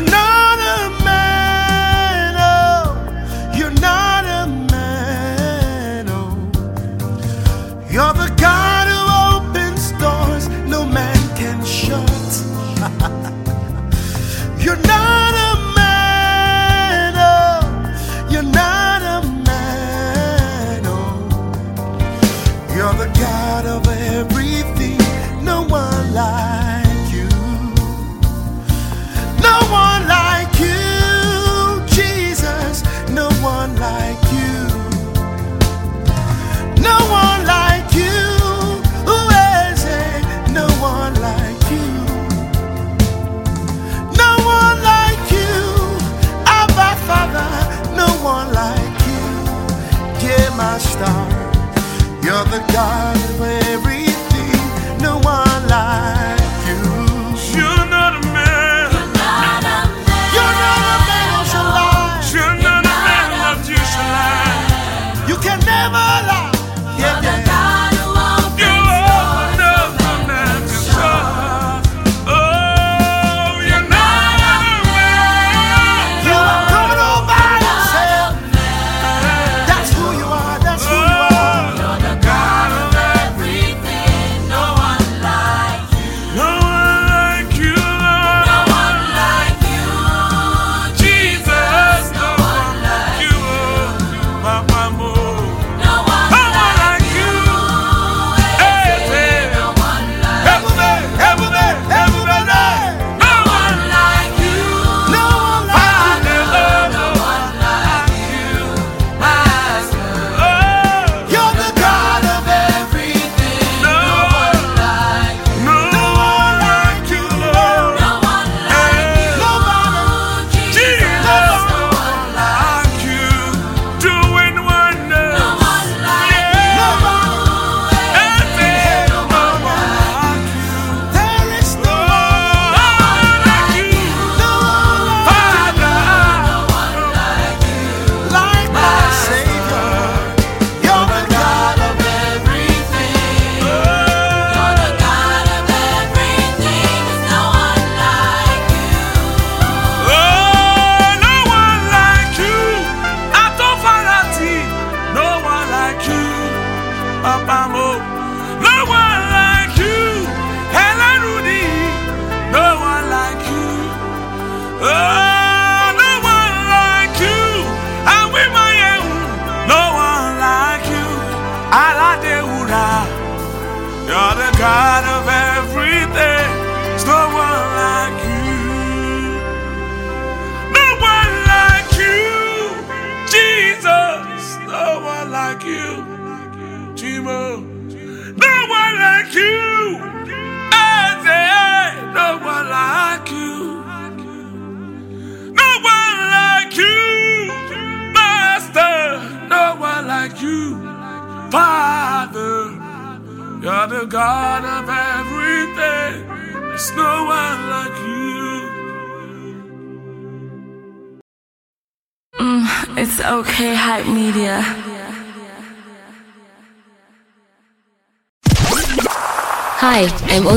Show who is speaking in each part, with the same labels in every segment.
Speaker 1: you the God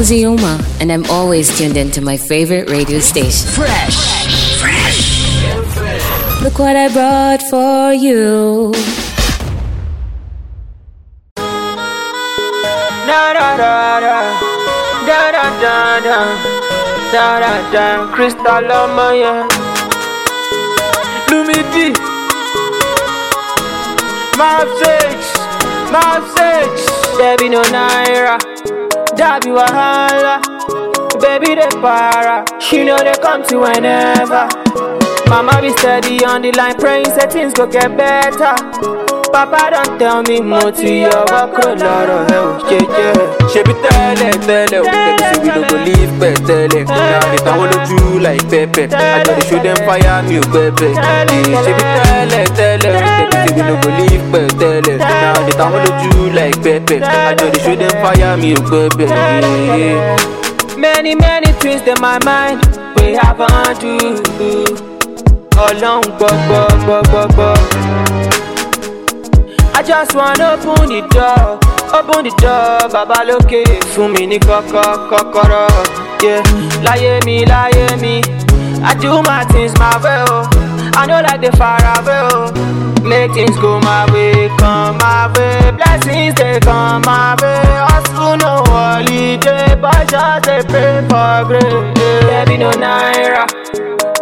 Speaker 2: I'm Ozioma, and I'm always tuned into my favorite radio station. Fresh. Fresh. Look what I brought for you.
Speaker 3: Da da da da da da da da da da da Crystal Amaya Lumidi Mav six Mav six Baby no naira that be wahala. Baby, they para. She know they come to whenever. Mama be steady on the line, praying say things go get better. Papa don't tell me more to your work, a lot of hell, yeah, yeah. She be telling, telling, we them say we don't go leave, but Tell Now I can hold you like Pepe. I gotta shoot them fire, me, Pepe. She be tele, telling. we them but tell Now time like I they fire me Many many twists in my mind We have undo Along bo bo bo bo bo I just wanna open the door Open the door, baba lókè Fún mi ní kọ́kọ́ yeah. Lie mi, lie mi I do my things my way, oh. I know like they far away, oh. Make things go my way, come my way. Blessings they come my way. Hustle no holiday, but just they pray for grace. Baby no naira,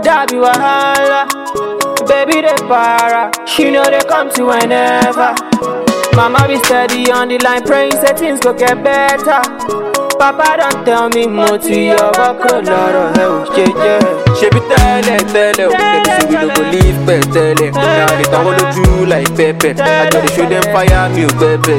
Speaker 3: that be wahala. Baby they para, she know they come to whenever. Mama be steady on the line, praying say things go get better. Papa don't tell me mo ti ọwọ́ kúrò lọ́rọ̀ ẹ ò ṣe jẹ́.
Speaker 4: ṣebí tẹ́lẹ̀ tẹ́lẹ̀ o dem say we no go live pẹ̀ tẹ́lẹ̀. Na dey tàn wọ́n lójú like pẹ́pẹ́. Àjọ dey show dem fire mi ò pẹ́pẹ́.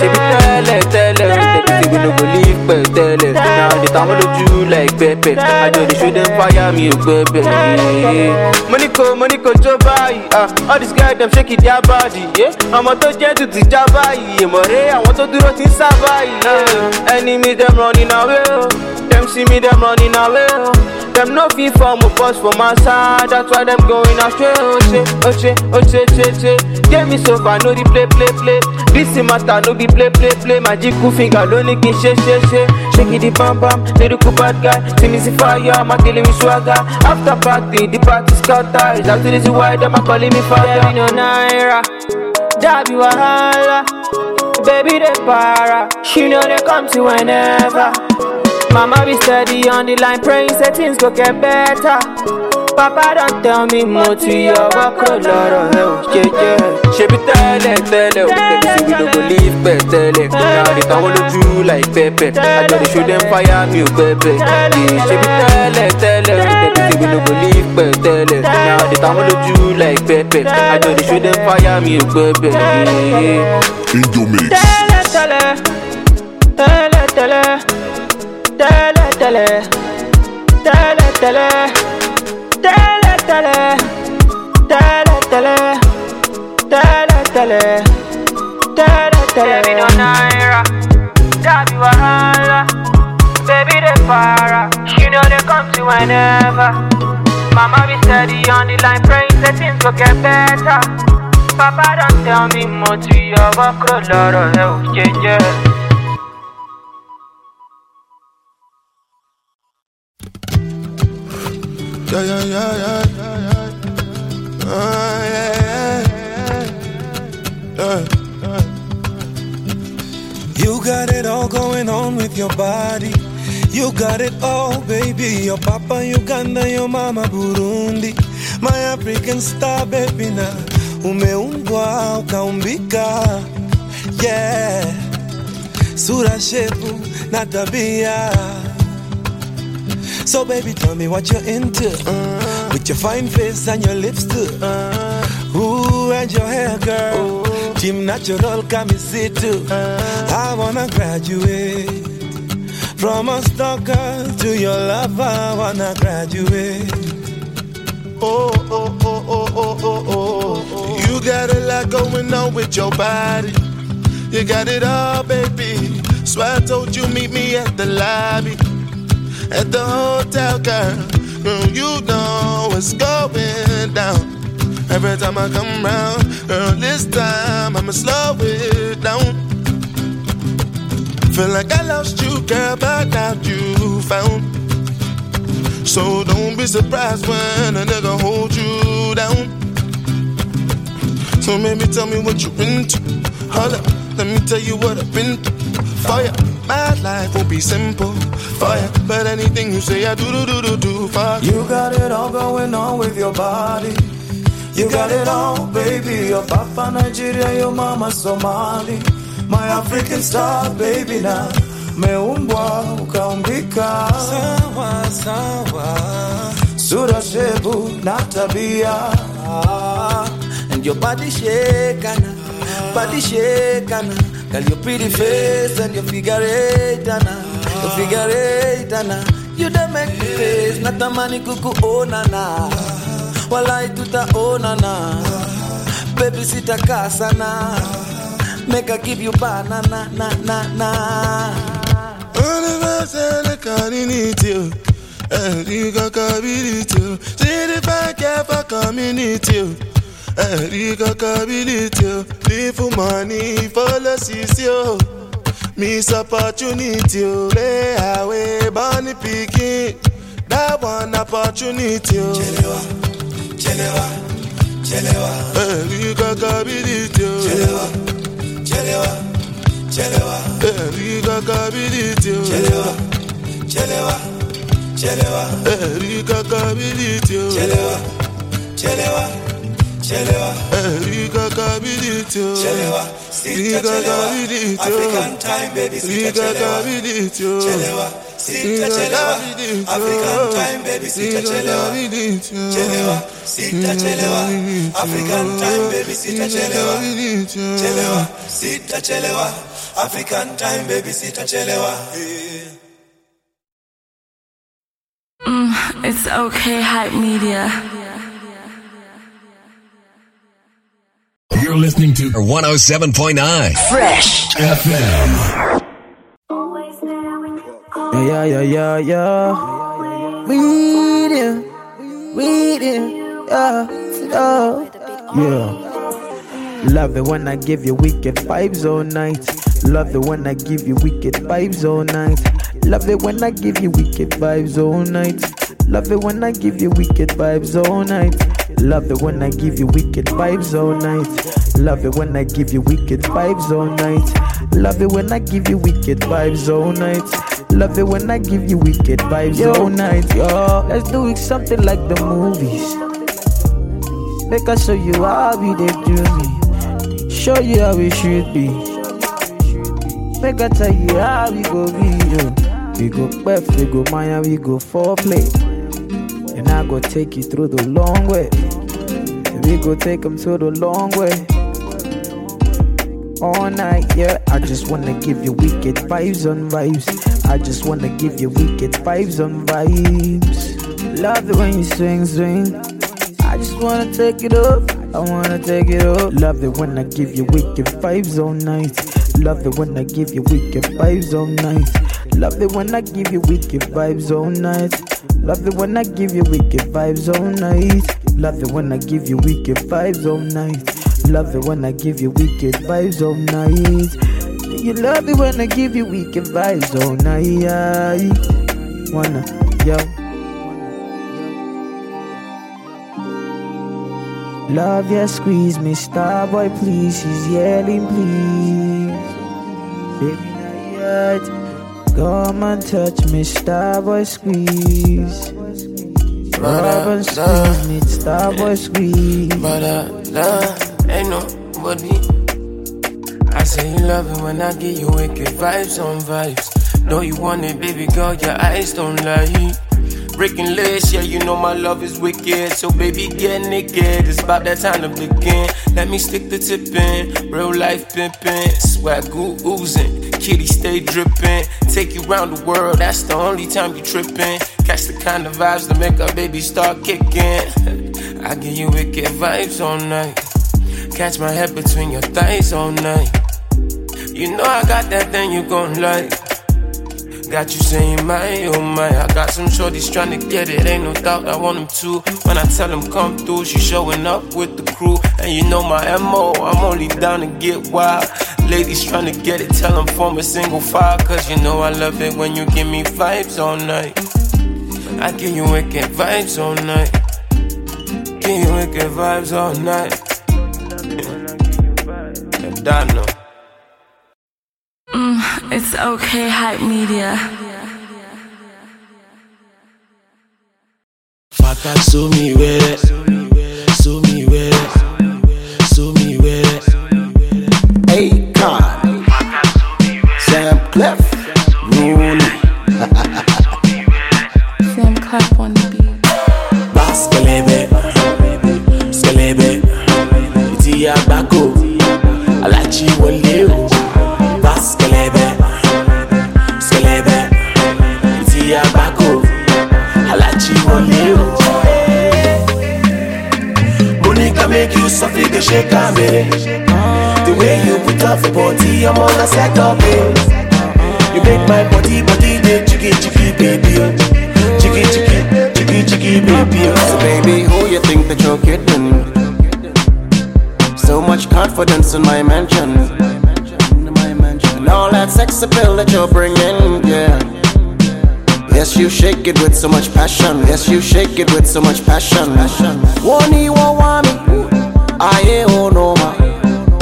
Speaker 4: Ṣebí tẹ́lẹ̀ tẹ́lẹ̀ o dem say we no go live pẹ̀ tẹ́lẹ̀ na dey tàn wọ́n lójú like pẹ́pẹ́ àjọ dey show dem fire mi ò pẹ́pẹ́. mo ní ko mo ní ko jó báyìí ah, all these guys them shaking their body yeah. ọmọ tó jẹ́ tù ti já báyìí èmọ̀ I want tó do ń sá báyìí yeah. enemy dem running away oh. dem see me dem running away oh. dem no fit form a bus for my side that's why dem going astray oh, oche oche oh, oche oh, che che get me so far no dey play play play this matter no be play play play magic finger ló ní kí n ṣe ṣe ṣe shake it the bam bam lyrical bad guy see me see fire ma kill me swagger after party the party scatter is that the reason why dem a calling me fire.
Speaker 3: Baby no naira, that be wahala. Baby they para, she know they come to whenever. Mama be steady on the line, praying say things go get better. Papa don't tell me more to mo ti ọwọ́ kúrò lọ́rọ̀ ẹ ò ṣe jẹ́.
Speaker 4: ṣebí tẹ́lẹ̀ tẹ́lẹ̀ o. Dem say we no go live pẹ̀ tẹ́lẹ̀. Na dey tàn wọ́n lójú like pẹ́pẹ́. I àjọ dey show dem fire mi ò pẹ́pẹ́. ṣebí tẹ́lẹ̀ tẹ́lẹ̀ o. Dem say we no go live pẹ̀ tẹ́lẹ̀. Na dey tàn wọ́n lójú like pẹ́pẹ́. I àjọ dey show dem fire mi ò pẹ́pẹ́.
Speaker 5: Indomix.
Speaker 3: Tẹ́lẹ̀ tẹ́lẹ̀, tẹ́lẹ̀ tẹ́lẹ̀, tẹ́lẹ̀ tẹ́lẹ̀, tẹ́lẹ̀ tẹ́lẹ̀, tẹ́lẹ̀ tẹ́lẹ̀, tẹ́lẹ̀ tẹ́lẹ̀, tẹ́lẹ̀ tẹ́lẹ̀, tẹ́lẹ̀ tẹ́lẹ̀. Baby no naira, that be wahala. Baby they para, she know they come to whenever. Mama be steady on the line, praying say things go get better. Papa don't tell me mo ti ọwọ́ kúrò lọ́rọ̀ ẹ ò ṣe jẹ́.
Speaker 5: Yeah, yeah, yeah, yeah, yeah, yeah. Oh, yeah, yeah, yeah. yeah.
Speaker 6: You got it all going on with your body. You got it all, baby. Your papa Uganda, your mama Burundi. My African star, baby, na umeumbwa ukaumbika. Yeah, sura, shepu na tabia. So baby, tell me what you're into. With your fine face and your lips too. Ooh, and your hair, girl. Team natural, come and see too. I wanna graduate from a stalker to your lover. I wanna graduate.
Speaker 5: Oh, oh, oh, oh, oh, oh, oh, oh. You got a lot going on with your body. You got it all, baby. So I told you meet me at the lobby, at the hotel, girl. Girl, you know what's going down. Every time I come round, girl, this time I'ma slow it down. Feel like I lost you, girl, but now you found. So don't be surprised when a nigga hold you down. So maybe tell me what you into. Hold up, let me tell you what I've been through. Fire, my life will be simple. Fire, but anything you say, I do do do do do. Fire.
Speaker 6: You got it all going on with your body. You got it all, baby. Your papa Nigeria, your mama Somali. My African star, baby now. Meumbwa ukaumbika sawa sawa, sura shepu na tabia, and your body shakana, body shakana. Girl, your pretty face and your figure eight, ana, your figure eight, ana. You don't make me face, natamani kukuonana, walai tutaonana, baby sitakaa sana, make I give you banana, na na na.
Speaker 5: Universal community. Ẹ̀rí kankan bílítì o. Sídìí kẹfà community o. Ẹ̀rí kankan bílítì o. Money, follow sisi o. Miss opportunity o. Play away, bunny pikin. That one opportunity. oh.
Speaker 7: Chelewa, chelewa, chelewa,
Speaker 5: Every capability. oh.
Speaker 7: chelewa, chelewa, chelewa,
Speaker 5: Every capability. oh.
Speaker 7: chelewa, chelewa, chelewa,
Speaker 5: Every capability. oh.
Speaker 7: chelewa, chelewa, chelewa,
Speaker 5: Every capability.
Speaker 7: chelewa, sita chelewa,
Speaker 5: Capability. oh.
Speaker 7: African time, baby,
Speaker 5: Every
Speaker 7: sita chelewa,
Speaker 5: capability.
Speaker 7: sita chelewa, African time, baby, sita chelewa. Chelewa, sita chelewa, African time, baby, sita chelewa. Chelewa, sita chelewa, African time, baby, sita chelewa.
Speaker 8: It's okay, hype media.
Speaker 9: You're listening to 107.9 Fresh FM.
Speaker 10: Yeah, yeah, yeah, yeah. Read it, read it, yeah, yeah, yeah. Love it when I give you wicked vibes all night. Love it when I give you wicked vibes all night. Love it when I give you wicked vibes all night. Love it when I give you wicked vibes all night. Love it when I give you wicked vibes all night. Love it when I give you wicked vibes all night. Love it when I give you wicked vibes all night. Love it when I give you wicked vibes all night, yo. Let's do it something like the movies. Make I show you how we they do me. Show you how it should be. Make I tell you how we go be. Yo. We go Beth, we go Maya, we go foreplay. And I go take you through the long way. We go take them to the long way all night, yeah. I just wanna give you wicked vibes on vibes. I just wanna give you wicked vibes on vibes. Love it when you swing, swing. I just wanna take it up. I wanna take it up. Love it when I give you wicked vibes all night. Love it when I give you wicked vibes all night. Love it when I give you wicked vibes all night. Love it when I give you wicked vibes all night. Love it when I give you wicked vibes all night. Love it when I give you wicked vibes all night. You love it when I give you wicked vibes all night? Wanna, yo. Love ya, squeeze me, star boy, please. She's yelling, please. Baby, not yet. Come and touch me, star boy, squeeze. Rub and squeeze me, star boy, squeeze.
Speaker 11: But uh, nah, ain't nobody. I say you love it when I give you wicked vibes on vibes. Know you want it, baby girl, your eyes don't lie. Breaking legs, yeah, you know my love is wicked. So baby, get naked. It's about that time to begin. Let me stick the tip in. Real life pimpin', swag goo oozing. Kitty stay drippin'. Take you round the world, that's the only time you trippin'. Catch the kind of vibes that make a baby start kicking. I give you wicked vibes all night. Catch my head between your thighs all night. You know I got that thing you gon' like. Got you saying my, oh my. I got some shorties trying to get it, ain't no doubt I want them to. When I tell them come through, she showing up with the crew. And you know my MO, I'm only down to get wild. Ladies trying to get it, tell them form a single file. Cause you know I love it when you give me vibes all night. I give you wicked vibes all night. Give you wicked vibes all night. And I know.
Speaker 8: It's okay, hype media.
Speaker 11: Fata so me
Speaker 12: confidence in my mention. And all that sex appeal that you're bringing, yeah. Yes, you shake it with so much passion. Yes, you shake it with so much passion. Woni wa wami, aye o no ma,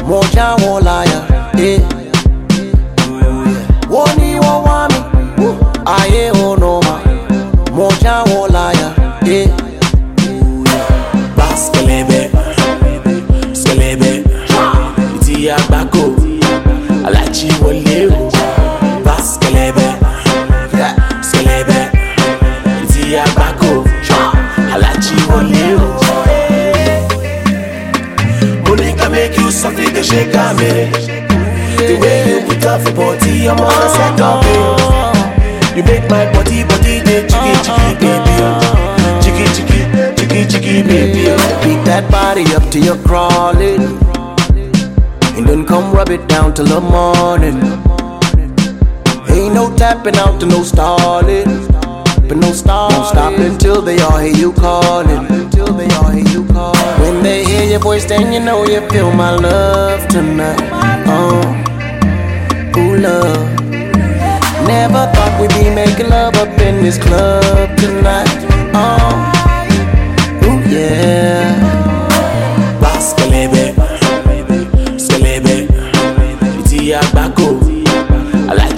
Speaker 12: moja wo liar, eh. Woni wa wami, aye o no ma, moja wo till you're crawling. And then come rub it down till the morning. Ain't no tapping out to no stalling. But no stop, stop until they all hear you calling. Until they all hear you calling. When they hear your voice, then you know you feel my love tonight. Oh, ooh, love. Never thought we'd be making love up in this club tonight. Oh, ooh, yeah.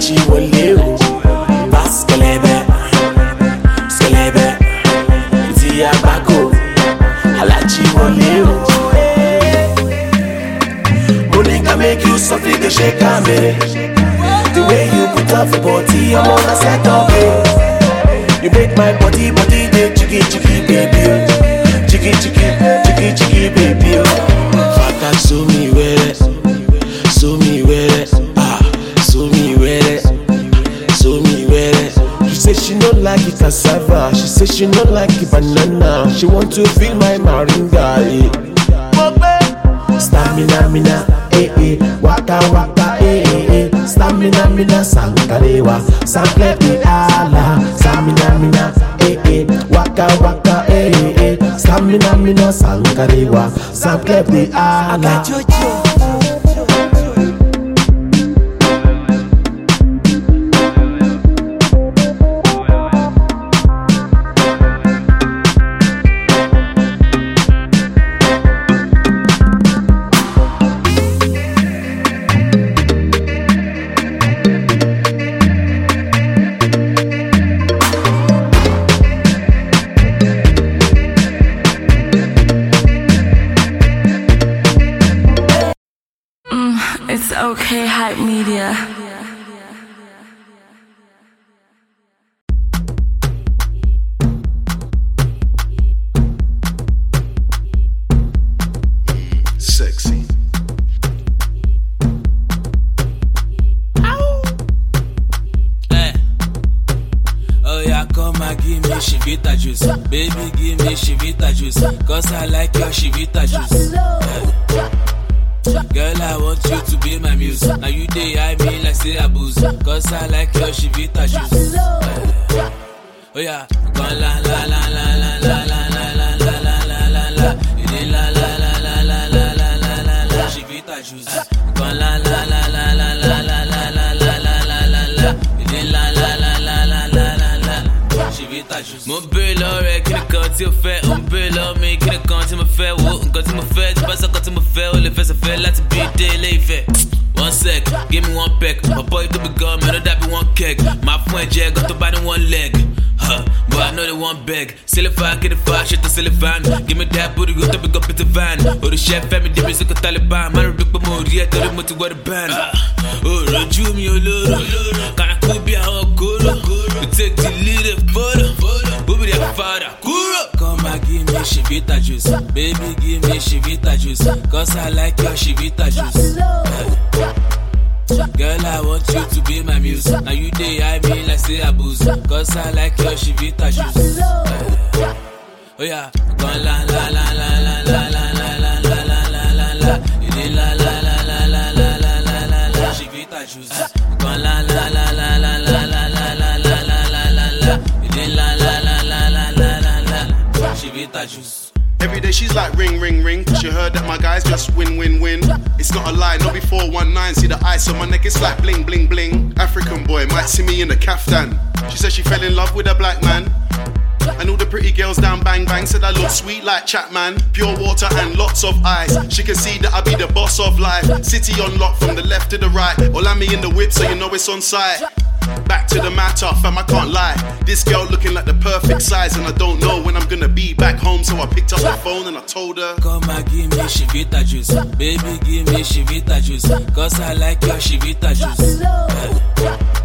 Speaker 13: Gucci wọlé o bá skelebe skelebe ti abako alaji wọlé o. make you something dey shake am mere the way you put up for body ọmọ na set up you make my body body dey jiggy jiggy baby o jiggy jiggy jiggy jiggy baby oh. fata zomi. Cassava, she say she no like it banana. She want to feel my moringa. Eh. Stamina, mina, eh eh, waka waka, eh eh eh. Stamina, mina, sankarewa, sankle ala. Stamina, mina, eh eh, waka waka, eh eh eh. Stamina, mina, sankarewa, sankle ala.
Speaker 14: It's
Speaker 13: big up the van Orí ṣẹ́ fẹ́mi débi sí kò Taliban Má ròbí pé mo rí ẹ torí mo ti wọ́ the band Òròjú mi olóró Kànákú bí àwọn kóró We take the lead and follow Bóbi rẹ̀ fara kúrò. Come and give me Chivita juice Baby give me Chivita juice Cause I like your Chivita juice. Girl, I want you to be my muse. Now you day I mean like say I booze. Cause I like your Chivita juice. Oh yeah, gone la la la la la.
Speaker 15: Every day she's like ring, ring, ring. She heard that my guys just win, win, win. It's not a lie, not before 19. See the ice on my neck, it's like bling, bling, bling. African boy might see me in the caftan. She said she fell in love with a black man. And all the pretty girls down bang bang said I look sweet like Chapman. Pure water and lots of ice. She can see that I be the boss of life. City unlocked from the left to the right. Or me in the whip so you know it's on site. Back to the matter, fam, I can't lie. This girl looking like the perfect size, and I don't know when I'm gonna be back home. So I picked up the phone and I told her,
Speaker 14: Come and give me Chivita juice. Baby, give me Chivita juice. Cause I like your Chivita juice.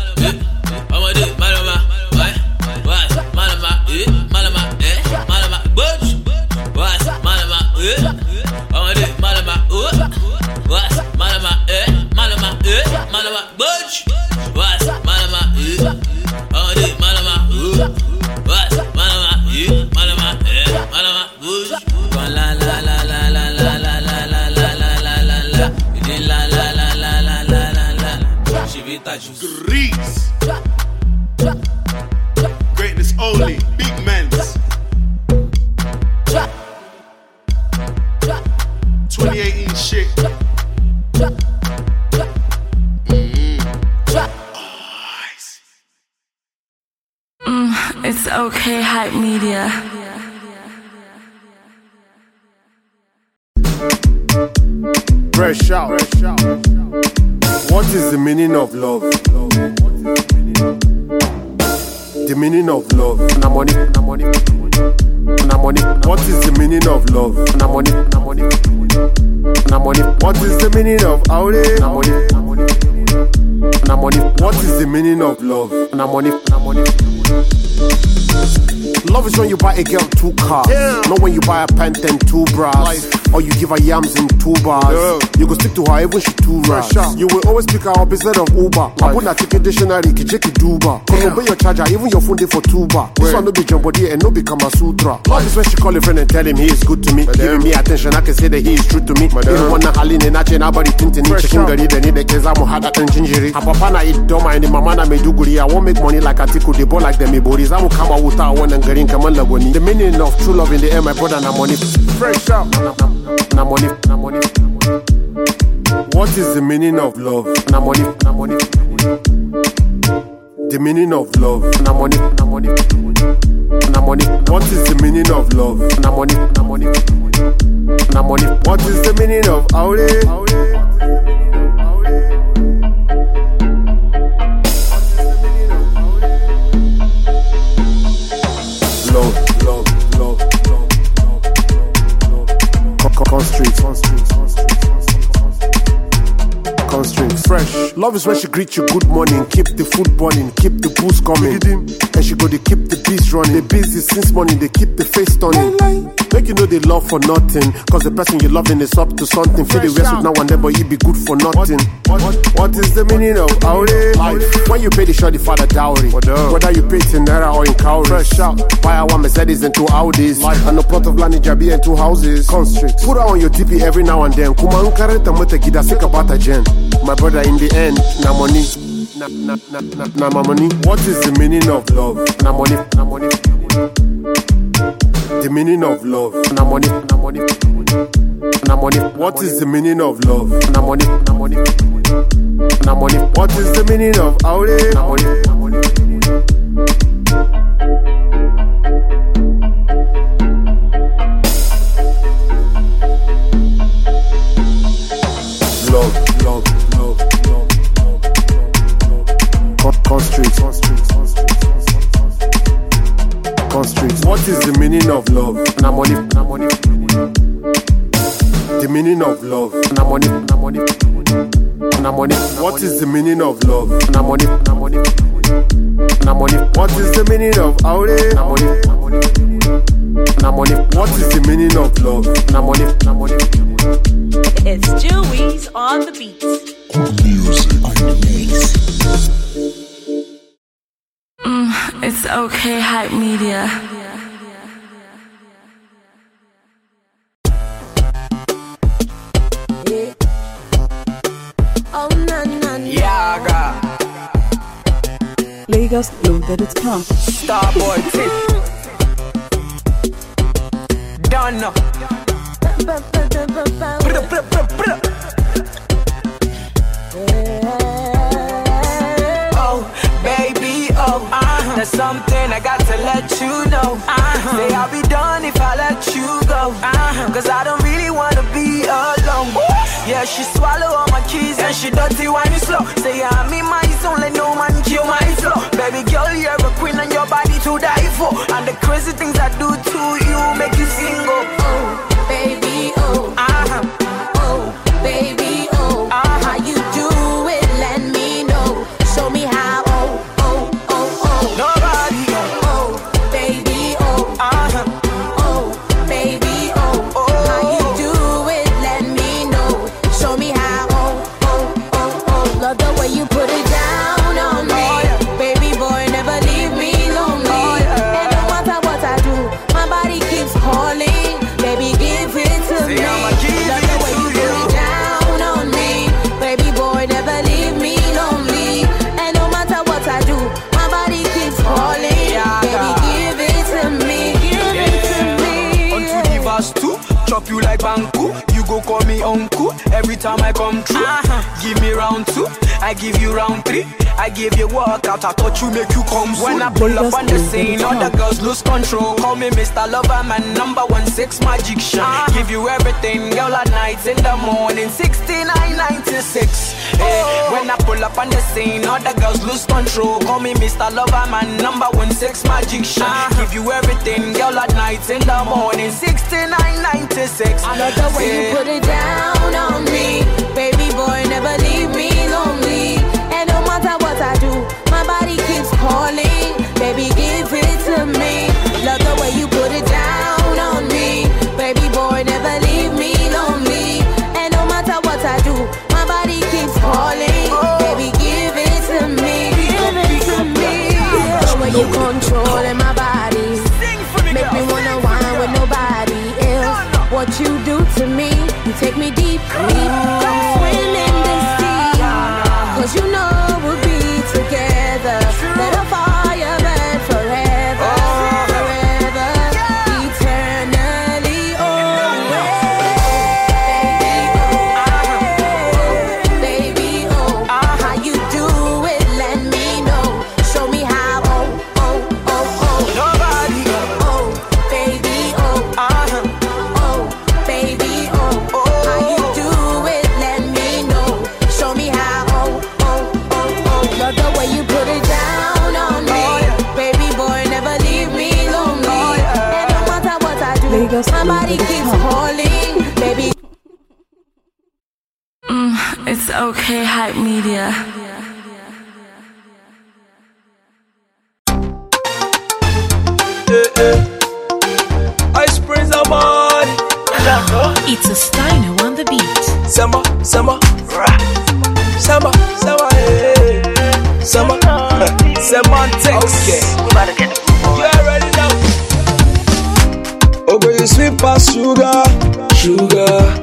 Speaker 16: Na money, na money, na money. What is the meaning of love? Na money, na money. Love is when you buy a girl two cars, yeah. not when you buy a pant and two bras. Life. Or you give her yams in two bars. You go stick to her even she two rash. You will always pick her up instead of Uber. I put that ticket dictionary, ki check it Duba. Cause obey your charger, even your phone day for two bar. This one no be jumbo body and no be Kama Sutra. Love is when she call a friend and tell him he is good to me. Giving me attention, I can say that he is true to me. Even when I haline and I chain nobody tintin. Chicken gari, then the keza mo hada and gingery. Her papa na eat doma and the mama na Maiduguri. I won't make money like Atiku, the ball like them Iboris. I will come out with one and garin kaman lagoni. The meaning of true love in the air, my brother, na money. Fresh out. Na, money, na money. What is the meaning of love? Na money, na money. The meaning of love. Na money, na money. Na money. What is the meaning of love? Na money, na money. Na money. What is the meaning of aure? Love is when she greet you good morning, keep the food burning, keep the booze coming. And she go they keep the beats running. They busy since morning, they keep the face turning. Make you know they love for nothing. Cause the person you loving is up to something. Feel the rest with now and then, but you be good for nothing. What, what is the meaning of aure? Life. When you pay the shorty for the dowry. Whether you pay it in naira or in cowries. Fresh out. Buy a one Mercedes and two Audis. Life. And a plot of land in Jabi and two houses. Constrict. Put her on your TP every now and then. Kuma unkareta mata gida sika bata jen. My brother in the end, na money. Na, na, na, na, na my money. What is the meaning of love? Na money, na money. The meaning of love. Na money, na money. Na money. What is the meaning of love? Na money, na money. Na money. What is the meaning of aure? Na money. meaning of love, na money. on. The meaning of love, na money. Na money. it, and What is the meaning of love? na money? Na money. it, and What is the meaning of Aure? And I'm on it, and What is the meaning of love? Na money. on.
Speaker 17: It's Dewey's
Speaker 8: on the beat. Good music on the beat.
Speaker 17: Mm, it's okay, hype
Speaker 18: media.
Speaker 19: Lagos loaded its come.
Speaker 18: Starboy tip. Done. Brr, brr, brr, brr. Oh, baby, oh, uh-huh. there's something I got to let you know. Uh-huh. Say I'll be done if I let you go. Uh-huh. Cause I don't really wanna be alone. Yeah, she swallow all my keys and she dirty when you slow. Say I'm in my zone, let no man kill my flow. Baby girl, you're a queen and your body to die for. And the crazy things I do to you make you single.
Speaker 17: Oh,
Speaker 18: uncle every time I come through. Uh-huh. Give me round two, I give you round three. I give you workout, I thought you make you come soon. When I pull up on the scene, all the girls lose control. Call me Mr. Lover, man, number one six magician. Uh-huh. Give you everything, girl, at night, in the morning, 6996. Hey, eh, when I pull up on the scene, all the girls lose control. Call me Mr. Lover, man, number one sex magician. Uh-huh. Give you everything, girl, at night, in the morning, 6996.
Speaker 17: I love the way you eh. put it down on me. Baby boy, never leave me lonely. And no matter what I do, my body keeps calling. Baby, give it to me. Love the way you put it down on me. Baby boy, never leave me lonely. And no matter what I do, my body keeps calling. Baby, give it to me. Give it to me. The way you controlling my body. Make me wanna with nobody else. What you do to me, you take me deep,
Speaker 8: It's okay, hype media.
Speaker 18: I spray some money.
Speaker 20: It's a Steiner on the beat.
Speaker 18: Summer, summer, rah. summer, summer, hey. summer, eh. semantics. Okay, you already know. Oh, girl, you sweet past sugar, sugar, sugar,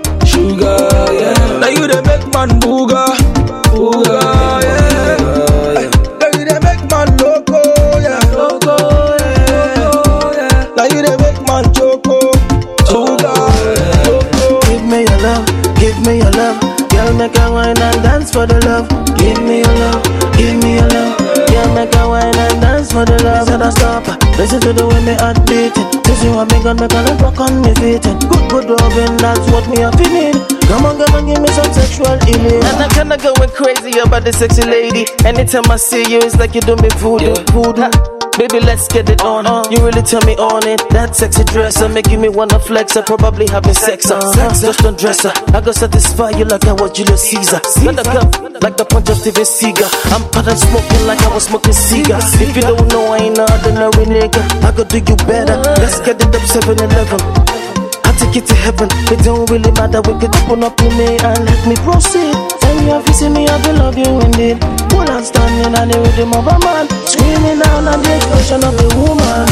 Speaker 18: yeah. Now you the make man booga, booga, yeah. Now you the make man loco, yeah, loco, yeah. Now you the make man choco, choco, choco.
Speaker 21: Give me your love, give me your love. Girl, make a wine and dance for the love. Give me your love, give me your love. Girl, make a wine and dance for the love. Said I stop. Listen to the way me heart beating. This what me gun make a love rock on me feet. Good, good loving, that's what me have to need. Come on, come on, give me some sexual healing. And I kinda going crazy about the sexy lady. Anytime I see you, it's like you do me voodoo, voodoo. Baby, let's get it on. Uh. You really turn me on it. That sexy dresser making me wanna flex. I probably having uh. sex. Uh, just don't dress her. I go satisfy you like I was Julius Caesar. Let cup like the punch of Steven Seagal. I'm and smoking like I was smoking cigar. If you don't know, I ain't no ordinary nigga. I go do you better. Let's get it up 7 Eleven.
Speaker 9: Take it to heaven. It don't really matter. We could open up to me and let me proceed. Tell you you see me, I will love you indeed. Pull and standing on the rhythm of a man, screaming out on the expression of a woman.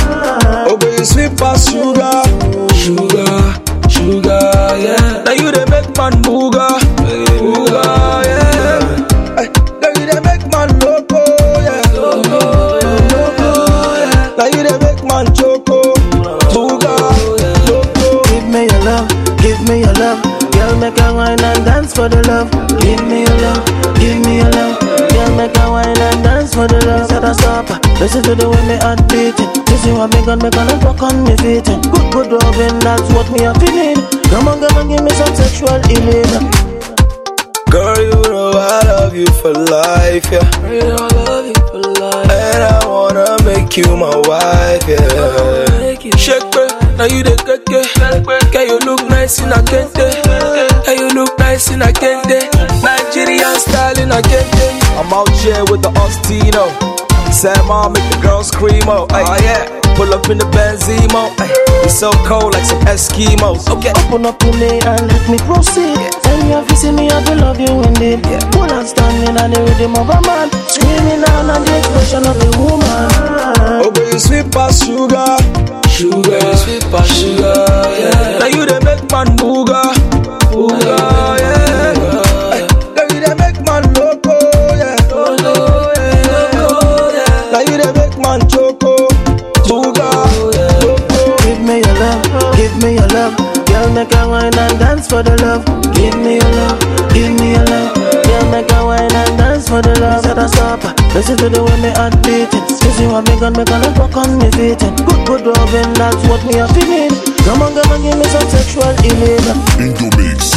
Speaker 22: Oh, baby, sweet past sugar, sugar, sugar, yeah. Now you they make man booga, booga, yeah.
Speaker 9: Girl, make a wine and dance for the love. Give me your love, give me your love. Girl, make a wine and dance for the love. Set us up, listen to the way me heart beating. This is what me gun, me gun and fuck on me feet. Good, good loving, that's what me a feeling. Come on, come on, give me some sexual healing.
Speaker 22: Girl, you know I love you for life, yeah. You know I love you for life. And I wanna make you my wife, yeah. Shake it, now you the keke. Girl, Can you look nice in a kente. Girl, you look nice in a kente. Nigerian style in a kente. I'm out here with the Ostino. Sam, I'll make the girls scream, oh, oh yeah. Pull up in the Benzemo, ay. We so cold like some Eskimos. Okay.
Speaker 9: Open up to me and let me proceed. Tell me if you see me, I will love you indeed. Pull and standing on the rhythm of a man, screaming out on the expression of a woman.
Speaker 22: Oh, baby, sweet past sugar, sugar, sweet past sugar, yeah. Now you they make man booga, booga, yeah. Now you they make man loco, yeah. Loco, yeah. Now you they make man choco, booga, loco.
Speaker 9: Give me your love, give me your love. Girl, make a wine and dance for the love. Give me your love, give me your love. Girl, make a wine and dance for the love. Set us up, listen to the way me heart beating. Is what me gun, me gonna fuck on me feet. Good, good loving, that's what me a feeling. Come on, come on, give me some sexual healing.
Speaker 20: In the mix.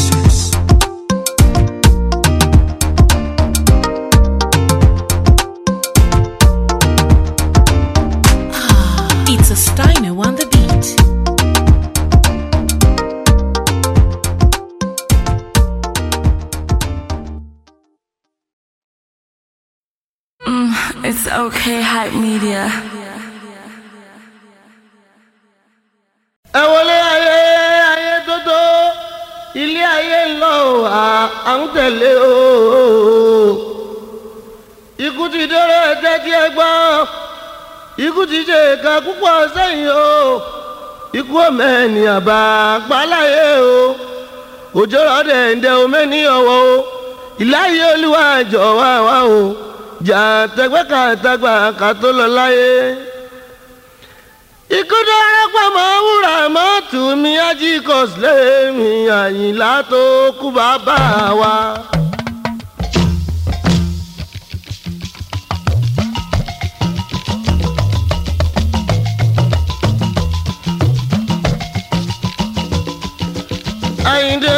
Speaker 8: Okay, hype media.
Speaker 23: ẹ wọlé ayé ayé tótó ilé ayé ń lọ à ń tẹ̀lé o. ikú ti dóró ẹjẹ́ tí ẹ gbọ́. Ti ṣe ìka púpọ̀ sẹ́yìn o. Ikú ọmọ ẹni àbá gbáláyé o. Òjò rọ̀dẹ̀ ǹdẹ̀ omi ní ọwọ́ o. Ìláyé olúwa jọ̀wọ́ àwa o jà tẹgbẹ́ ká tagbà ká tó lọ láyé ikú dára pamọ́ wúrà mọ́tò mi ajíkọ̀s lẹ́mí àyìnlá tó kú bàbá wa. àyìndé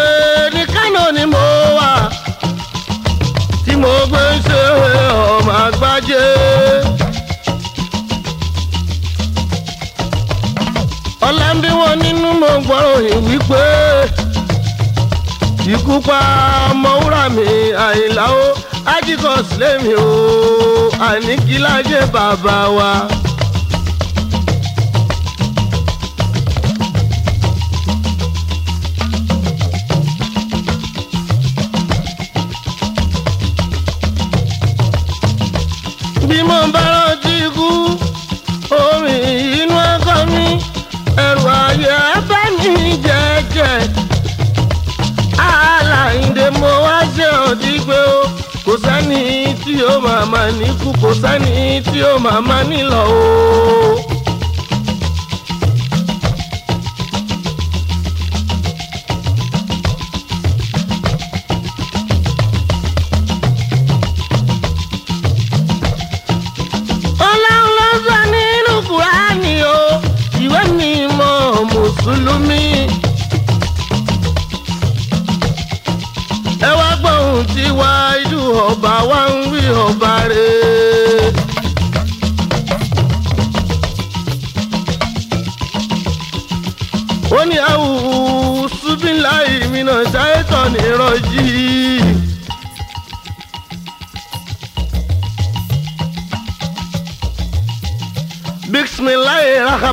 Speaker 23: ní kánò ni mo wà tí mo gbé ń ṣe àgbájé. ọ̀la ń bí wọn nínú mo gbọ́rọ̀ yìí wípé ikú pa ọmọwúrà mi àyìnlá ó ájíkọ̀ sílẹ̀ mi ó àníkílájẹ́ bàbá wa. Mo wá ṣe pé ó kò sẹ́ni tí ó máa ma níkú kò sẹ́ni tí ó máa ma nílọ o.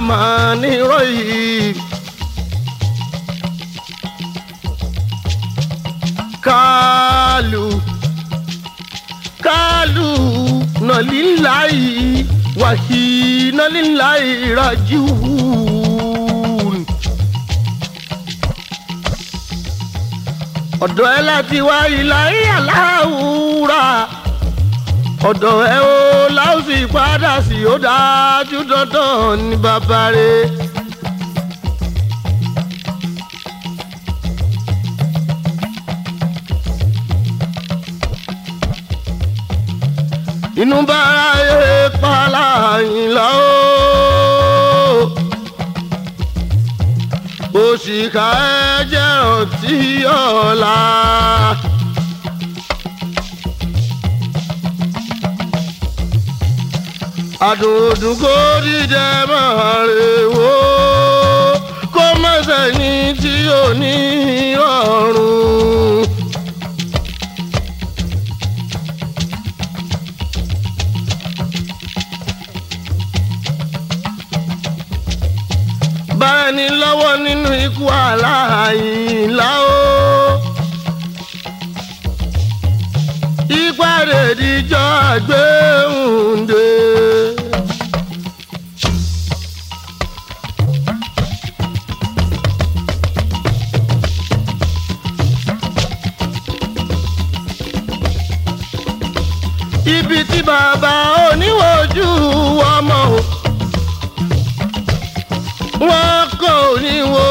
Speaker 23: mà nírọ̀ yìí. kálù kálù nàlíláì wàhí nàlíláì rajú. ọ̀dọ̀ ẹ̀ láti wá ìlà ìyàlá òwúrà ọ̀dọ̀ ẹ ó láòsì padà sí ó dájú dandan ní bàbá rẹ̀. inú bára yé pàlà ìlà ó òṣìkà ẹ̀jẹ̀ ọ̀tí ọ̀la. Àdùndùn kò dídẹ máa rè wò kó má sẹ́ni tí ò ní ọ̀run. bára ní lọ́wọ́ nínú ikú aláìlá o. ipa rẹ̀ díjọ́ àgbéhùndé. Ibi tí bàbá oníwòjú ọmọ o. Wọn kò ní wo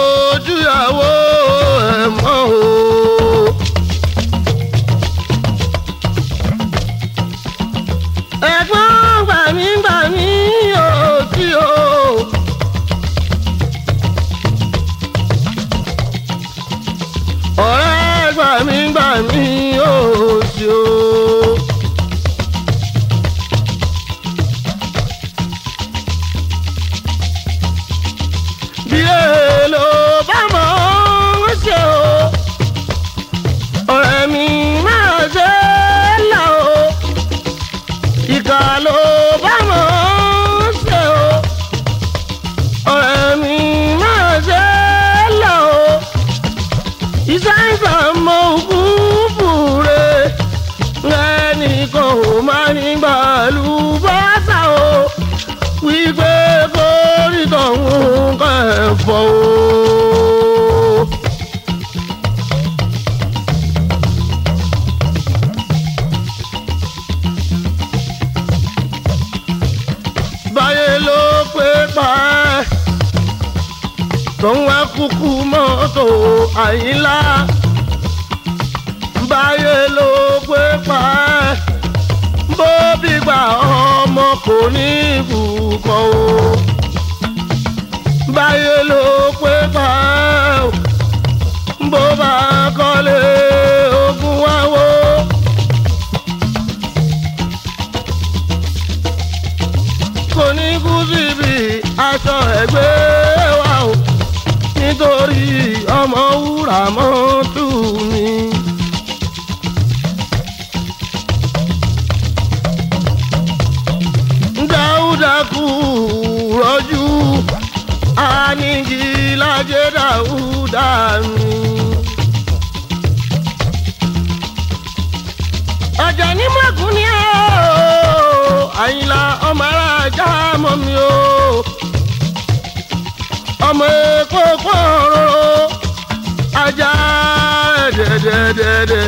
Speaker 23: mọ́tò àyínlá. Báyé ló pé pa ẹ́. Bó bí gbà ọmọ kò ní ibùkọ́ o. Báyé ló pé pa ẹ́ bó bá kọ́lé ogun wá wó. kò ní kú síbi aṣọ ẹgbẹ́ wa o. Nítorí ajá dẹ́dẹ́dẹ́dẹ́.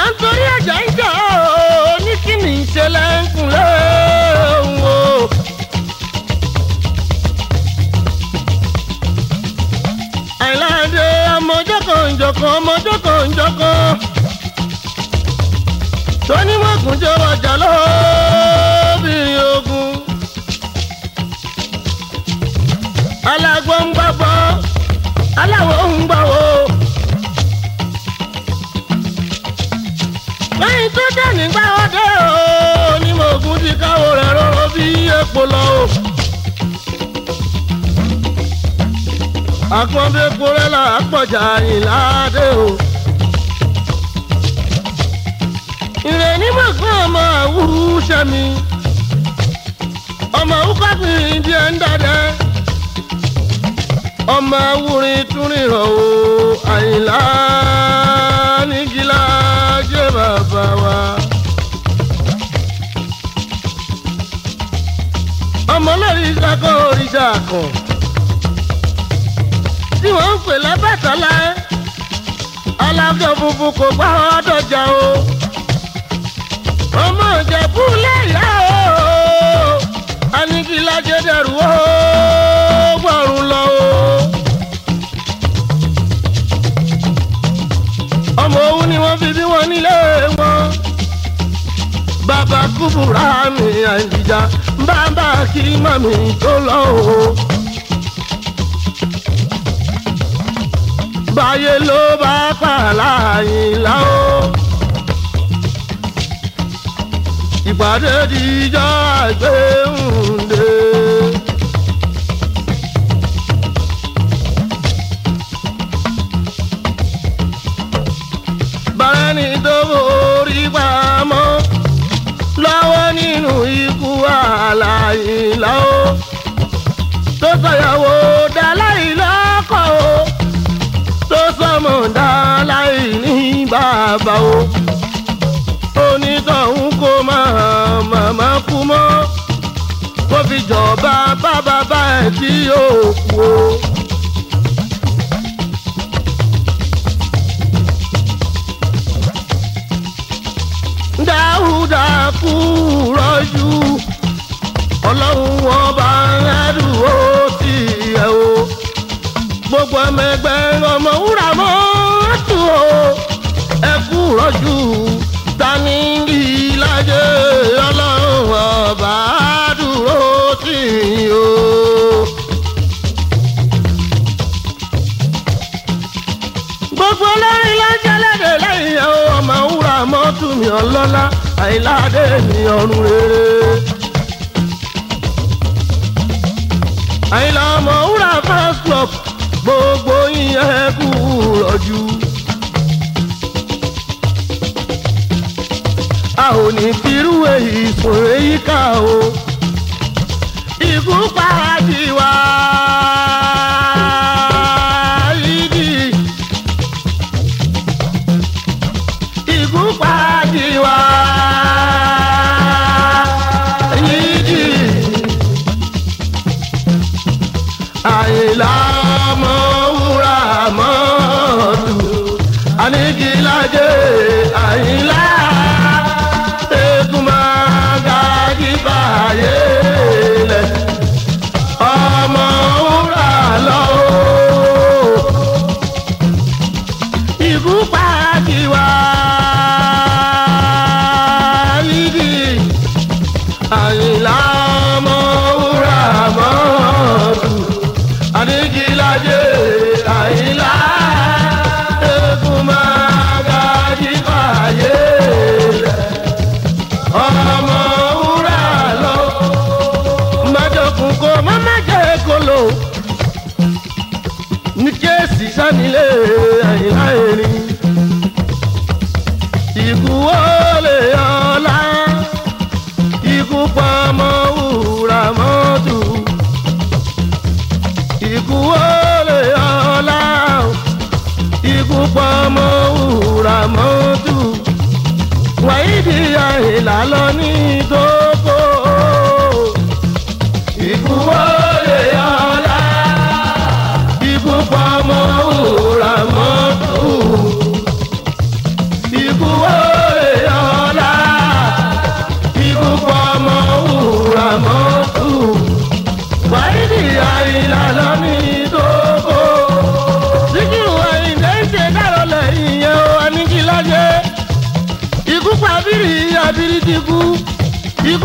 Speaker 23: à ń torí ẹ̀jẹ̀ ń jà ó ní kí ni ìṣẹ̀lẹ̀ ń kúnlẹ̀ o. àìláde ọmọjọ́ kan ìjọkan ọmọjọ́ kan ìjọkan tó ní mọ̀kún jẹ́ wájà lóbìnrin ogun. alágbó ń gbàgbọ́ aláwọ̀ ń gbàwọ̀. lẹ́yìn tó dẹ̀ nígbà ọdẹ o ní mọ̀kún ti káwọ́ rẹ̀ rọ́rọ́ bí epo lọ o. àpọ̀nbẹ́po rẹ̀ là á pọ̀jà ìlàdé o ọmọ òwú sẹ́mi ọmọ òwú kọ́sìn díẹ̀ ń dàdẹ́ ọmọ awúrin túnrin hàn ó àyìnlá nígilá jẹ́ bàbá wa. ọmọ lórí ìṣàkó oríṣà kan tí wọ́n ń pè lábàtà láé alájọ funfun kò gbá ọ́ dọ̀jà o ọmọ ìjẹ̀bú lẹ́yà o anigilajẹ dẹrù o gbọ̀rùn lọ o. ọmọ òun ni wọ́n fi bí wọn nílé wọn bàbá kúbúrà mi àìjíjà bàbá kí màmí tó lọ o. báyé ló bá pààlà àyìnlá o. ìpàdé dijọ́ àgbéhùndé. bàrẹ́ni tó borí pamọ́ lọ́wọ́ nínú ikú àlàyìnlá o. tó sọ̀yàwó dáláì lọ́kọ̀ o. tó sọmọ dáláì ní bàbá o jọba bá bàbá ẹ̀ tí yóò kú o. dáhùdà kú rọ́jú ọlọ́run ọba ẹ̀dùnwó ti ẹ̀ o. Gbogbo ọmọ ọmọ wúrà mọ́ tù o. Ẹ kú rọ́jú tani ìlàjẹ ọlọ́run yín o. gbogbo olórin lọ́jọ́ lédè lẹ́yìn ẹ̀ o ọmọ wúrà mọ́tò mi ọlọ́lá àìláde mi ọ̀run rere. àìlà ọmọ wúrà fast club gbogbo ẹ kú rọ̀jú. a ò ní firú èyí sùn èyí ká o ikú pa tiwa.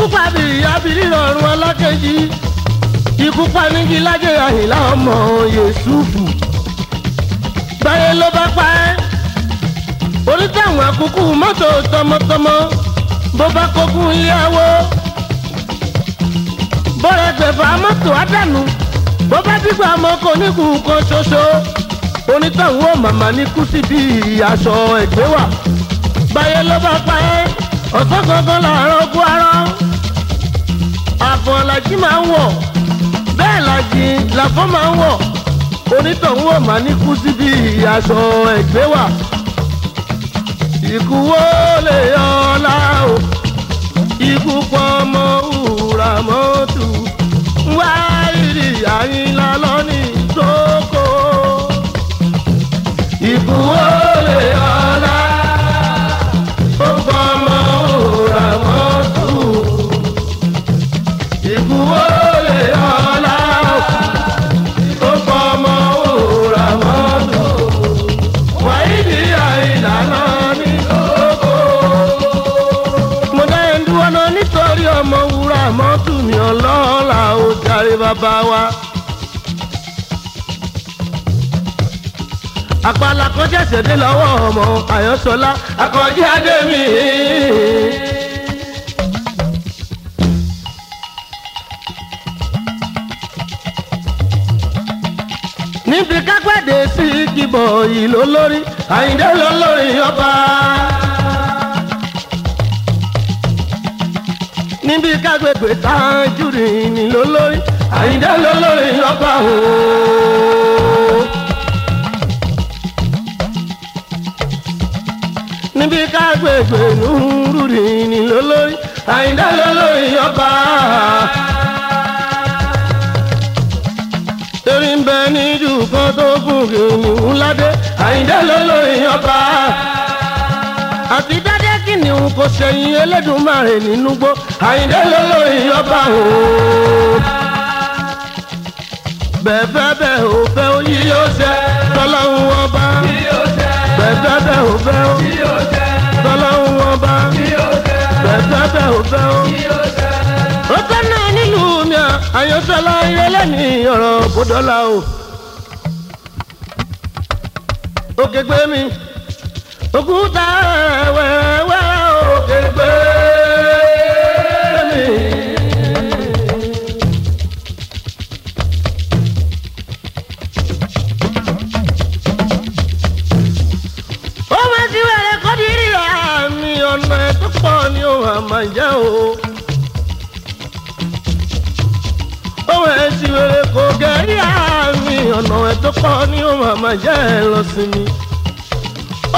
Speaker 23: Ikú pàbírí abiri rọrùn alákejì ikú panigi lájẹ àyìnlá ọmọ yẹsùfù báyé ló bá pa ẹ́. Onítàwọn àkókò mọ́tò tọmọtọmọ. Bó bá kókún iléyàwó bọ́lá gbẹ̀fà mọ́tò àdánù bó bá dìgbà mọ́ kò ní kú kan ṣoṣo. Onítàwọn ò màmá ní kú síbi aṣọ ẹ̀gbẹ́ wà báyé ló bá pa ẹ́. Ọ̀sán gangan làárọ̀ ogún arọ́ àfọ̀n làjí máa ń wọ̀. Bẹ́ẹ̀ làjí làfọ́ máa ń wọ̀. Onítọ̀hún ò máa ní kú síbi aṣọ ẹ̀gbẹ́ wà. Ikú wo lè yọ o? Ikú pọ̀ ọmọ wúrà mọ́tò wá ìrì àyínlá lọ́ní ìjókòó. Ikú wo lè yọ ọ́lá bàbá wa. àpàlà kan ṣẹ̀ṣẹ̀ dé lọ́wọ́ ọmọ àyànṣọlá akọjí adémi. níbi kápẹ́dé sí kíbọ̀ yìí ló lórí àyíndé ló lórí ọba. níbi kágbègbè tájúrì ní ló lórí Àyìndé lólórí ọba o. níbi kágbègbè nùúrùdì ni lólórí Àyìndé lólórí ọba. torí ń bẹ níjù kan tó gùn kìnìún ládé Àyìndé lólórí ọba. àti dáadé kìnìún kò ṣẹ̀yìn Elédùmarè nínú gbó Àyìndé lólórí ọba o bẹ́ẹ̀ bẹ́ẹ̀ ò fẹ́ ó yí yóò ṣe tọ́lọ́hún ọba. bẹ́ẹ̀ bẹ́ẹ̀ ò fẹ́ ó tọ́lọ́hún ọba. bẹ́ẹ̀ bẹ́ẹ̀ ò fẹ́ ó ó tẹ́ náà nílùú mi à. Àyànṣọ́lá ìrẹ́lẹ́mì ọ̀rọ̀ bọ́dọ́là o. òkè gbé mi. Òkúta wẹ́wẹ́ òkè gbé mi. Ni ó máa jẹ́ o. ohun ẹ̀sìn wèrè kò gẹ̀rí àmì ọ̀nà ẹ̀ tó pọ̀ ní ohun àmà jẹ́ ẹ lọ sí mi.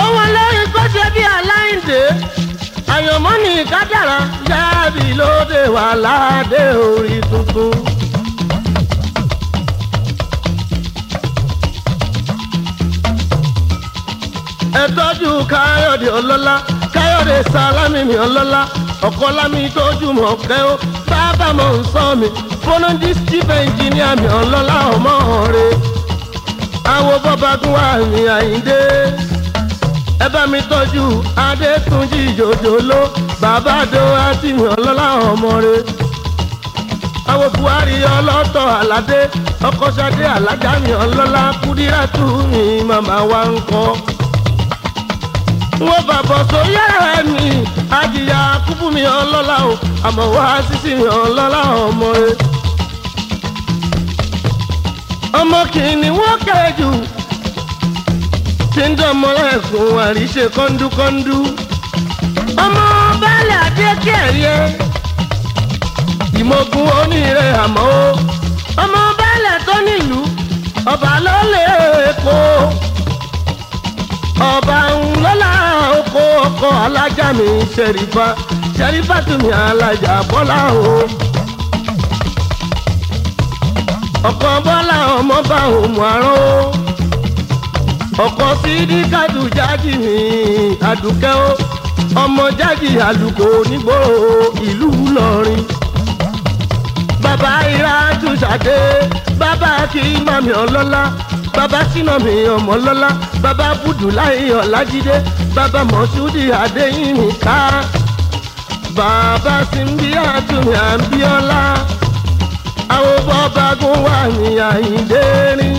Speaker 23: ohun olórin kó ṣe bí aláìndé àyànmọ́ ní kádàrá jábì lóde wà ládé orí tuntun. ẹ tọ́jú káyọ̀dé ọlọ́lá káyọ̀dé sálámì mi ọlọ́lá ọ̀kọ́ lámì tójú mọ̀ kẹ́ ó bàbá mọ̀ ń sọ mi fọlọ́ndì chief engineer mi ọlọ́lá ọmọ rẹ̀. Àwọn bọ́bagún wà ní àyíndé ẹ bá mi tọ́jú adétúnjì jòjòló bàbá do àti mi ọlọ́lá ọmọ rẹ̀. Àwọn buhari ọlọ́tọ̀ aládé ọkọ̀ṣadé alájà mi ọlọ́lá kúdírátù mi màmá wa ń kọ́ wọ́n bàbọ̀ sóyára mi àjìyà kúkú mi ọlọ́lá o àmọ́ wá sísì mi ọlọ́lá ọmọ rẹ. ọmọ kìíní wọ́n kẹ́jù tí ń dánmọ́ ẹ̀kún àríṣe kọ́ńdúkọ́ńdú. ọmọ baálé adé kẹ́rìẹ́ ìmọ̀gùn onírè àmọ́ ọmọ baálé tó nílùú ọba ló lè ọba ńlọ́lá oko ọkọ̀ alájà mi ṣẹ̀rífà ṣẹ̀rífà mi alájà bọ́lá o. ọkọ̀ bọ́lá ọmọ bá òmù àrùn o. ọkọ̀ sídìí kádù jájì mi àdùkẹ́ o. ọmọ jájì àlùkò nígboro ìlú lọrin. bàbá ira tún ṣàdé bàbá kì í ọlọ́lá bàbá sínà mi ọmọ lọ́lá bàbá bùdùláì ọ̀làjídé bàbá mọ̀ṣúdì adéyìnmí ká bàbá símbí àtúnmí àbíọ́lá àwọn bọ́bágún wà ní àyíndé rí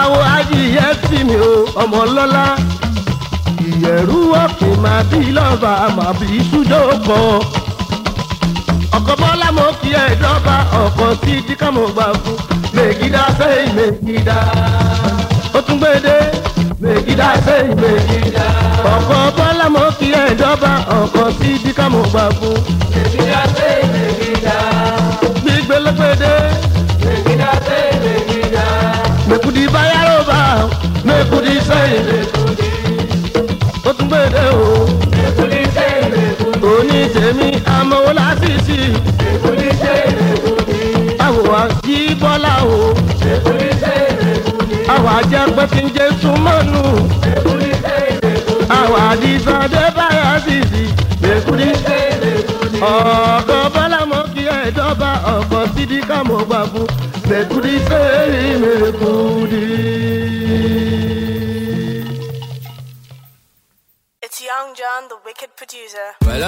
Speaker 23: àwọn adìyẹ tì mí o ọmọ lọ́lá ìyẹ̀rú ọ̀kìn máa bí lọ́ba máa bí súdòkọ ọkọ̀ bọ́lá mo kí ẹ̀ dọ́ba ọkọ̀ díkà mo fún sẹ́yìn megida. ó tún gbéde megida sẹ́yìn megida. ọ̀pọ̀ bọ́lá mọ́ kí ẹ̀ dọ́ba ọkọ̀ sí díkà mọ́ gbà fún. Jẹ́ pé kí n jẹ́ súnmọ́nù. àwa àdìsàn dé báyà sísì. mẹ́kúrí. ọ̀gọ́ bọ́lá mọ́ kí ẹ dọ́ba ọ̀pọ̀ sídìí ká mọ̀ gbà fún. mẹ́kúrí sẹ́yìn mẹ́kúrí.
Speaker 9: It's Young John, the wicked producer.
Speaker 14: Well,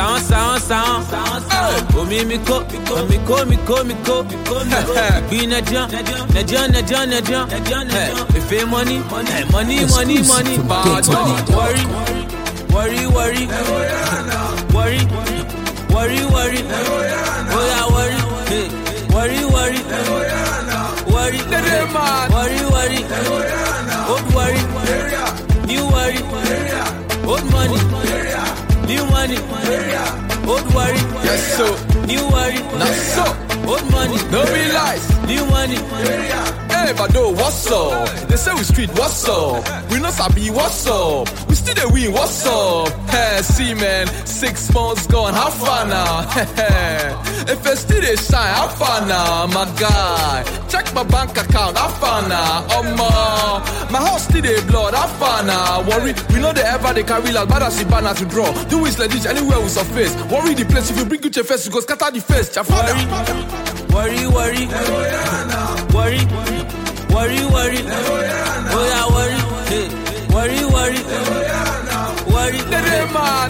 Speaker 14: sound, a sound, sound, sound. Hey, oh, me, me, co, me, co, me, co, me, co, me, co, me, co. Be na jam, na jam, na jam, na jam. Hey, if it money, hey, money, money, money, bad. Worry, worry, worry, worry, worry, worry. Oh yeah, worry, hey, worry, worry, worry, worry, worry, old
Speaker 24: Yes, so.
Speaker 14: new worry,
Speaker 24: Not so.
Speaker 14: old money,
Speaker 24: No be lies.
Speaker 14: new money.
Speaker 24: Hey, Bado, what's up? They say we street, what's up? We not sabi, what's up? We still the win, what's up? Hey, see, man, six months gone, how far now? if I still they shine, how far now, my guy? Check my bank account, how far now? Oh, my, my house still they blood, how far now? Worry, we know they ever they carry like bad as banner to draw. Do it like this anywhere we surface. Warri the place, if you bring good your face, you go scatter the face. Jafana.
Speaker 14: Worry, worry, worry, worry, worry. Oh yeah, worry, hey, worry, worry, worry,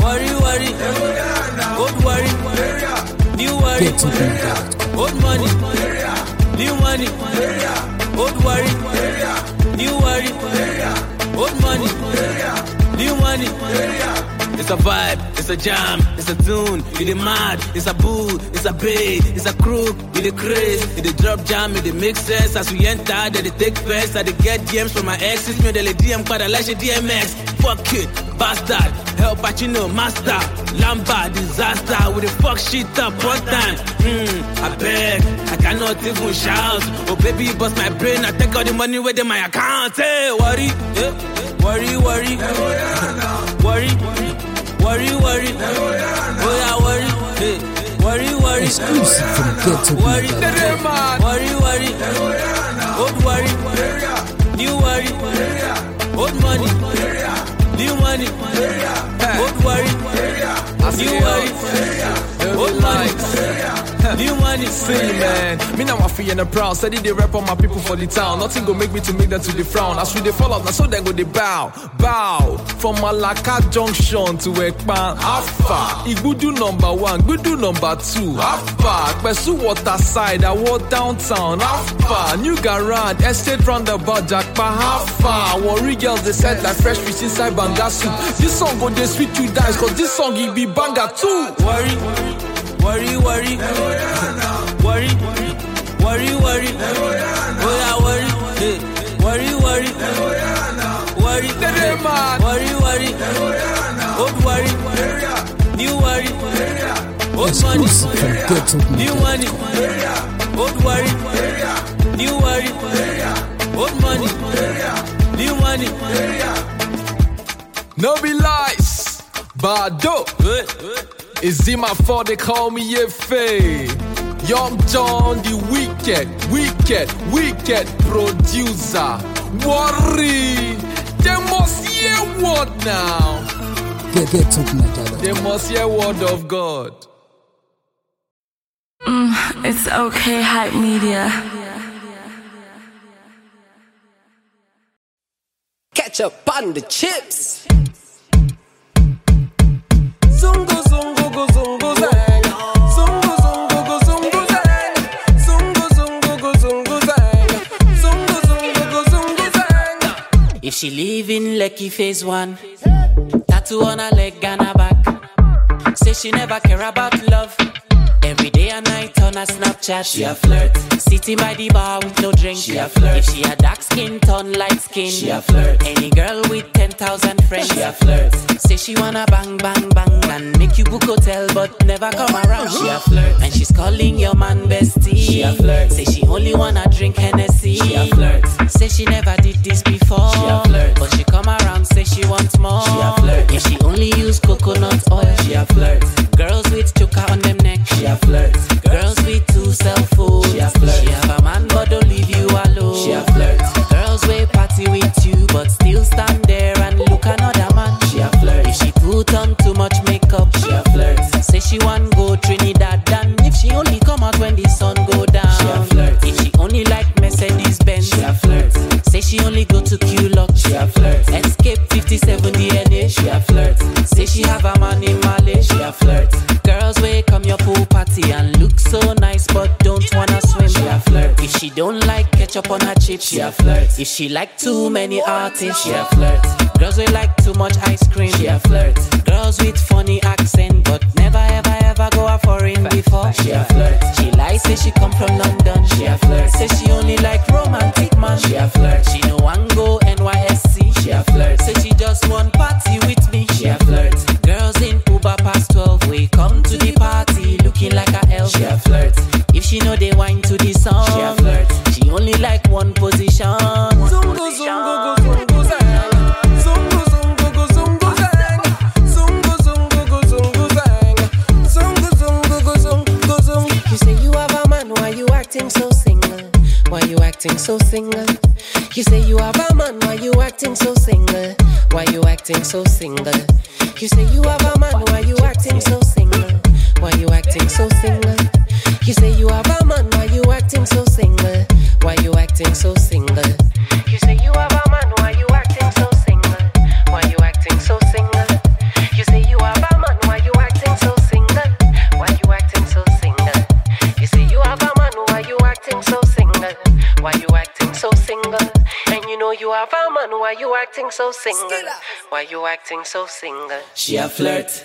Speaker 14: worry, worry. Old worry, new worry, old money, new money, old worry, new worry, old money, new money. It's a vibe, it's a jam, it's a tune, it a mad, it's a boo, it's a bait, it's a crook, it a craze, it a drop jam, it a make sense as we enter, they dey take first, I dey get DMs from my exes, me they DM quite a like DMX, fuck it, bastard, help Pacino, master, Lamba, disaster, with the fuck shit up one time, hmm, I beg, I cannot even shout, oh baby, bust my brain, I take all the money within my account, hey, worry, eh, worry, worry, worry, worry, worry, oh yeah, worry, hey, worry, worry,
Speaker 10: Exclusive from Ghetto
Speaker 14: worry,
Speaker 10: Beat.
Speaker 14: worry, worry, old worry, new worry, old money, new money, old worry, new worry, old money, new money.
Speaker 24: See, man, me now I feel and proud. Steady they rap on my people for the town. Nothing go make me to make them to the frown. As we they fall out, now so then go they bow, bow. From Malaka Junction to Ekpan, Alpha. Igbudu number one, Gudu number two, Alpha. Pessu water side, I walk downtown, Alpha. New Garand, Estate roundabout, Jakpa, Alpha. Warri girls, they said like fresh fish inside banga soup. This song go they sweet you dice, cause this song it be banger too.
Speaker 14: Worry, worry, worry, worry, worry, worry, oh yeah, worry, hey, worry, worry, worry, worry, worry, old worry, new worry, old money,
Speaker 10: Exclusive from Ghetto
Speaker 14: new
Speaker 10: Beat.
Speaker 14: money, old worry, new worry, old money, new money.
Speaker 24: No be lies, Bado. It's in my fault they call me Efe. Young Jonn, the wicked, wicked, wicked producer. Worry, they must hear word now.
Speaker 10: Get, get to Nigeria.
Speaker 24: They must hear word of God.
Speaker 8: Mm, it's okay, hype media.
Speaker 22: Ketchup on the chips.
Speaker 25: If she live in Lekki phase one, tattoo on her leg and her back. Say she never care about love. Every day and night on her Snapchat, she a flirt. Sitting by the bar with no drink, she a flirt. If she a dark skin, turn light skin, she a flirt. Any girl with ten thousand friends, she a flirt. Say she wanna bang bang bang and make you book hotel, but never come around, she a flirt. And she's calling your man bestie, she a flirt. Say she only wanna drink Hennessy, she a flirt. Say she never did this before, she a flirt. But she come around, say she wants more, she a flirt. If she only use coconut oil, she a flirt. Girls with choker on them neck, she a flirt. Girls be too self-focused. She a flirt. Have a man but don't leave you alone. She a flirts. Girls way party with you but still stand there and look another man. She a flirt. If she put on too much makeup. She a flirts. Say she want like ketchup on her chips, she a flirt. If she like too many artists, she a flirt. Girls will like too much ice cream, she a flirt. Girls with funny accent but never ever ever go a foreign before, she a flirt. She lies say she come from London, she a flirt. Say she only like romantic man, she a flirt. She no one go NYSC, she a flirt. Say she just want party with me, she a flirt. Girls in Uber past 12 we come to the party looking like a elf, she a flirt. If she know they wine to the song, she a flirt. Only like one position. Zungu, zungu, go, zungu, zang. Zungu, zungu, go, zungu, zang. Zungu, zungu, zungu, zang. Zungu, zungu, zungu, go, zungu. You say you have a man, why you acting so single? Why you acting so single? You say you have a man, why you acting so single? Why you acting so single? You say you have a man, why you acting so single? Why you acting so single? You say you have a man, why you acting so single? Why you acting so single? You say you have a man, why you acting so single? Why you acting so single? You say you have a man, why you acting so single? Why you acting so single? You say you have a man, why you acting so single? Why you acting so single? And you know you have a man, why you acting so single? Why you acting so single?
Speaker 22: She a flirt.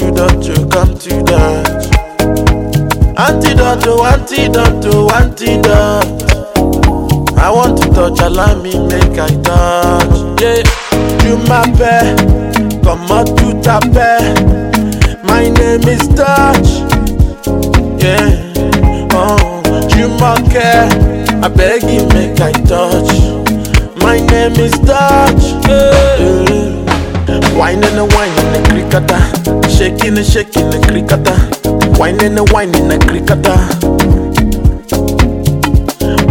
Speaker 5: Dutch, come to Dutch. Antidote to antidote to antidote. I want to touch, allow me make I touch. Yeah, you my pair, come out to taper. My name is Dutch. Yeah, oh, you my care. I beg you make I touch. My name is Dutch. Yeah. Wine and a wine in the cricketer. Shaking and shaking the cricketer. Wine and a wine in the cricketer.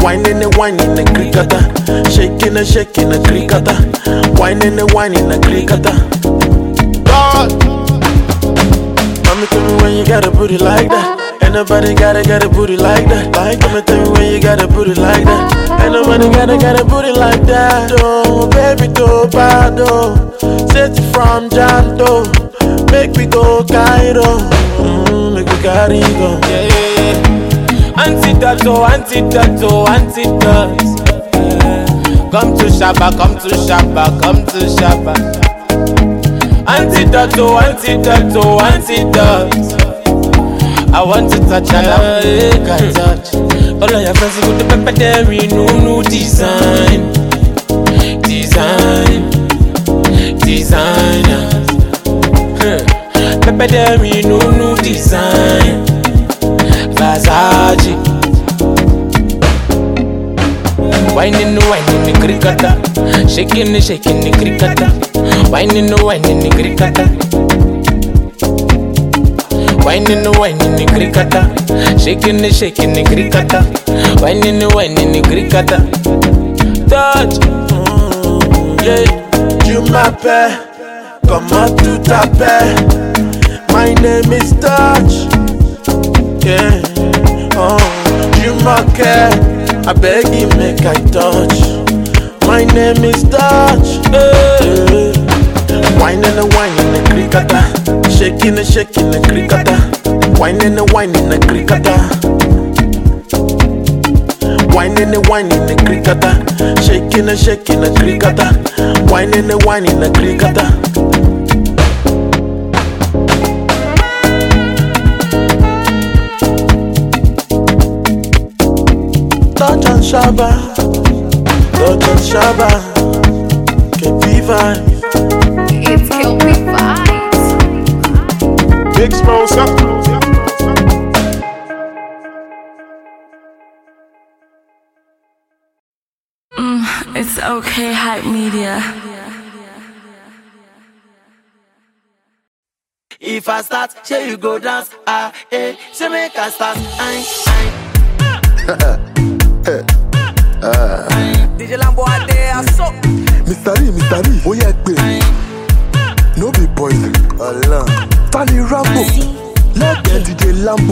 Speaker 5: Wine and a wine in the cricketer. Shaking and shaking the cricketer. Wine and a wine in the cricketer. God. Mommy tell me when you got a booty like that. Ain't nobody gotta got a booty like that. Like, Mommy tell me when you got a booty like that. Ain't nobody gotta got a booty like that. Oh, baby, go bad, oh. Set from Janto. Make me go Cairo. Mm, make me carry go.
Speaker 4: Yeah, yeah, yeah. Antidote, oh, antidote, oh, antidote. Come to Shabba, come to Shabba, come to Shabba. Antidote, oh, antidote, oh, antidote. I want to touch I make I touch. All of your friends with the pepper there, no new design, Whining, the cricketer. Shaking, shaking, the cricketer. Whining, whining, the cricketer. Whining, whining, the cricketer. Shaking, shaking, the cricketer. Whining, whining, the cricketer.
Speaker 5: Touch. Mm, yeah, pair. Come out to taper. My name is Touch. Yeah, oh, you my care. I beg you, make I touch. My name is Touch. Yeah. Wine and a wine in the cricketer. Shaking and shaking the cricketer. Wine and a wine in the cricketer. Wine and a wine in the cricketer. Shaking and shaking the cricketer. Wine and a wine in the cricketer. Shaba, Dr. Shaba, KP
Speaker 26: It's KP
Speaker 16: Big Smalls.
Speaker 8: Mm, it's okay, hype media.
Speaker 27: If I start, say you go dance. Ah, eh, say make I start. Aye, aye.
Speaker 28: DJ Lambo Ade, so.
Speaker 21: Mr. Lee, Mr. Lee, ó yẹ pé no be poison. Tani Rambo, lẹ́gbẹ̀ẹ́ DJ Lambo.